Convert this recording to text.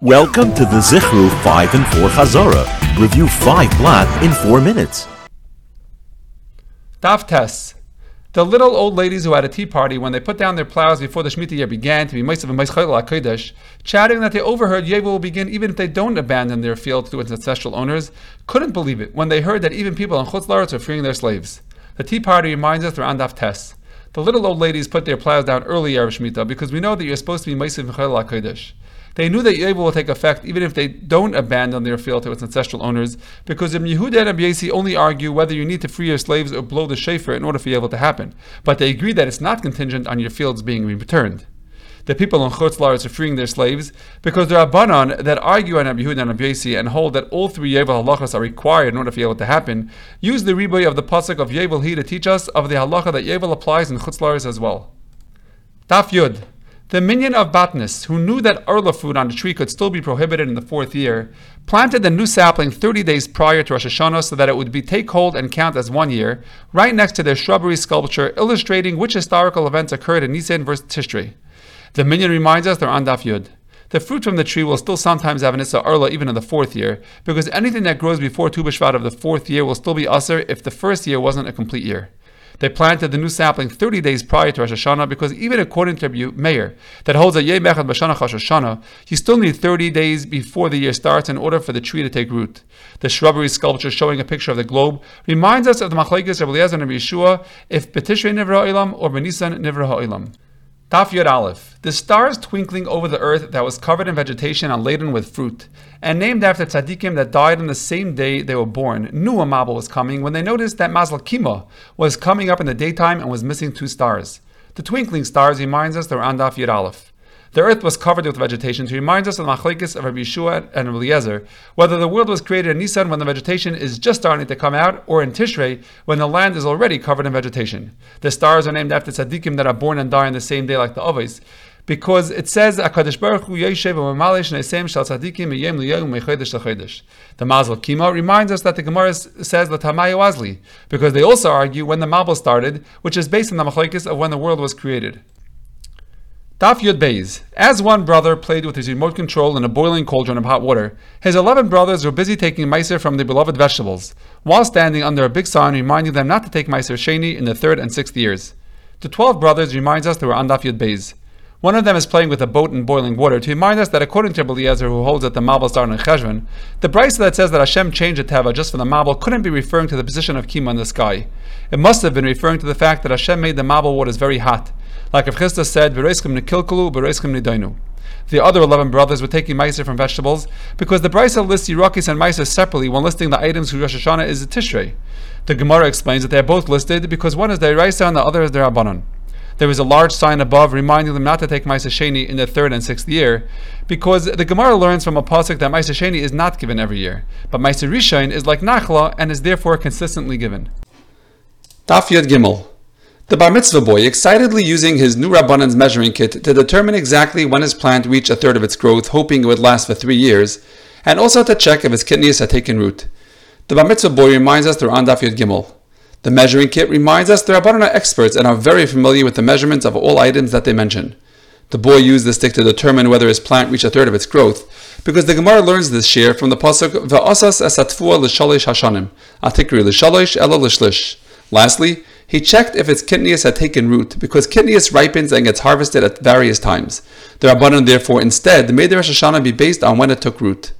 Welcome to the Zichru 5 and 4 Chazorah. Review 5 Blat in 4 minutes. Daf Tess. The little old ladies who had a tea party when they put down their plows before the Shemitah year began to be Meisav and Meischayel HaKodesh, chatting that they overheard Yevel will begin even if they don't abandon their field to its ancestral owners, couldn't believe it when they heard that even people in Chutz Laretz are freeing their slaves. The tea party reminds us they're on Daf Tess. The little old ladies put their plows down early Erev because we know that you're supposed to be Meisav and Meischayel HaKodesh. They knew that Yevel will take effect even if they don't abandon their field to its ancestral owners, because Ibn Yehuda and Abiyasi only argue whether you need to free your slaves or blow the shofar in order for Yevel to happen. But they agree that it's not contingent on your fields being returned. The people in Chutz are freeing their slaves because there are Banan that argue on Rabbi Yehuda and Abiyasi and hold that all three Yevel halachas are required in order for Yevel to happen. Use the riboy of the pasuk of Yevel he to teach us of the halacha that Yevel applies in Chutz as well. Daf Yud. The minion of Batnis, who knew that Erla food on the tree could still be prohibited in the fourth year, planted the new sapling 30 days prior to Rosh Hashanah so that it would be take hold and count as one year, right next to their shrubbery sculpture illustrating which historical events occurred in Nisan versus Tishrei. The minion reminds us they're on Daf Yud. The fruit from the tree will still sometimes have an Issa Erla even in the fourth year, because anything that grows before Tu B'Shvat of the fourth year will still be Aser if the first year wasn't a complete year. They planted the new sapling 30 days prior to Rosh Hashanah because even according to Rabbi Meir, that holds a Yeh Mechad B'Shana Rosh Hashanah, you still need 30 days before the year starts in order for the tree to take root. The shrubbery sculpture showing a picture of the globe reminds us of the Machlekes Rabbi Eliezer and Yehoshua if Betishrei Nivra Olam or Benisan Nivra Olam. Daf Yod Aleph. The stars twinkling over the earth that was covered in vegetation and laden with fruit, and named after tzaddikim that died on the same day they were born, knew a Mabul was coming when they noticed that Mazal Kima was coming up in the daytime and was missing two stars. The twinkling stars reminds us they're on Daf Yod Aleph. The earth was covered with vegetation to remind us of the machlekes of Rabbi Yehoshua and Rabbi Eliezer, whether the world was created in Nisan when the vegetation is just starting to come out, or in Tishrei when the land is already covered in vegetation. The stars are named after tzaddikim that are born and die on the same day like the Ovis, because it says Akadosh Baruch Hu Yeshev Neisem Shal Tzadikim Meyem Liyom Mechodesh Lechodesh. The Mazel Kima reminds us that the Gemara says Latamayu Azli, because they also argue when the Mabul started, which is based on the machlekes of when the world was created. Daf Yud Beis. As one brother played with his remote control in a boiling cauldron of hot water, his eleven brothers were busy taking meiser from the beloved vegetables, while standing under a big sign reminding them not to take meiser sheni in the third and sixth years. The twelve brothers reminds us they were on Daf Yud Beis. One of them is playing with a boat in boiling water to remind us that according to Eliezer, who holds that the Mabul started in Cheshvan, the brisa that says that Hashem changed the Teva just for the Mabul couldn't be referring to the position of Kima in the sky. It must have been referring to the fact that Hashem made the Mabul waters very hot. Like if Chisda said. The other 11 brothers were taking meiser from vegetables because the brisa lists Yerakis and meiser separately when listing the items who Rosh Hashanah is a Tishrei. The Gemara explains that they are both listed because one is the Raisa and the other is the Rabbanon. There is a large sign above reminding them not to take Maisa Sheni in the third and sixth year, because the Gemara learns from a pasuk that Maisa Sheni is not given every year, but Maisa Rishon is like Nachla and is therefore consistently given. Daf Gimel. The bar mitzvah boy excitedly using his new Rabbanan's measuring kit to determine exactly when his plant reached a third of its growth, hoping it would last for three years, and also to check if his kitnius had taken root. The bar mitzvah boy reminds us they're on Daf Yud Gimel. The measuring kit reminds us the Rabbanan are experts and are very familiar with the measurements of all items that they mention. The boy used the stick to determine whether his plant reached a third of its growth, because the Gemara learns this share from the pasuk Va'asas esatfua l'shalish hashanim, atikri l'shalish ela l'shlish. Lastly, he checked if its kitnius had taken root, because kitnius ripens and gets harvested at various times. The Rabbanan therefore instead made the Rosh Hashanah be based on when it took root.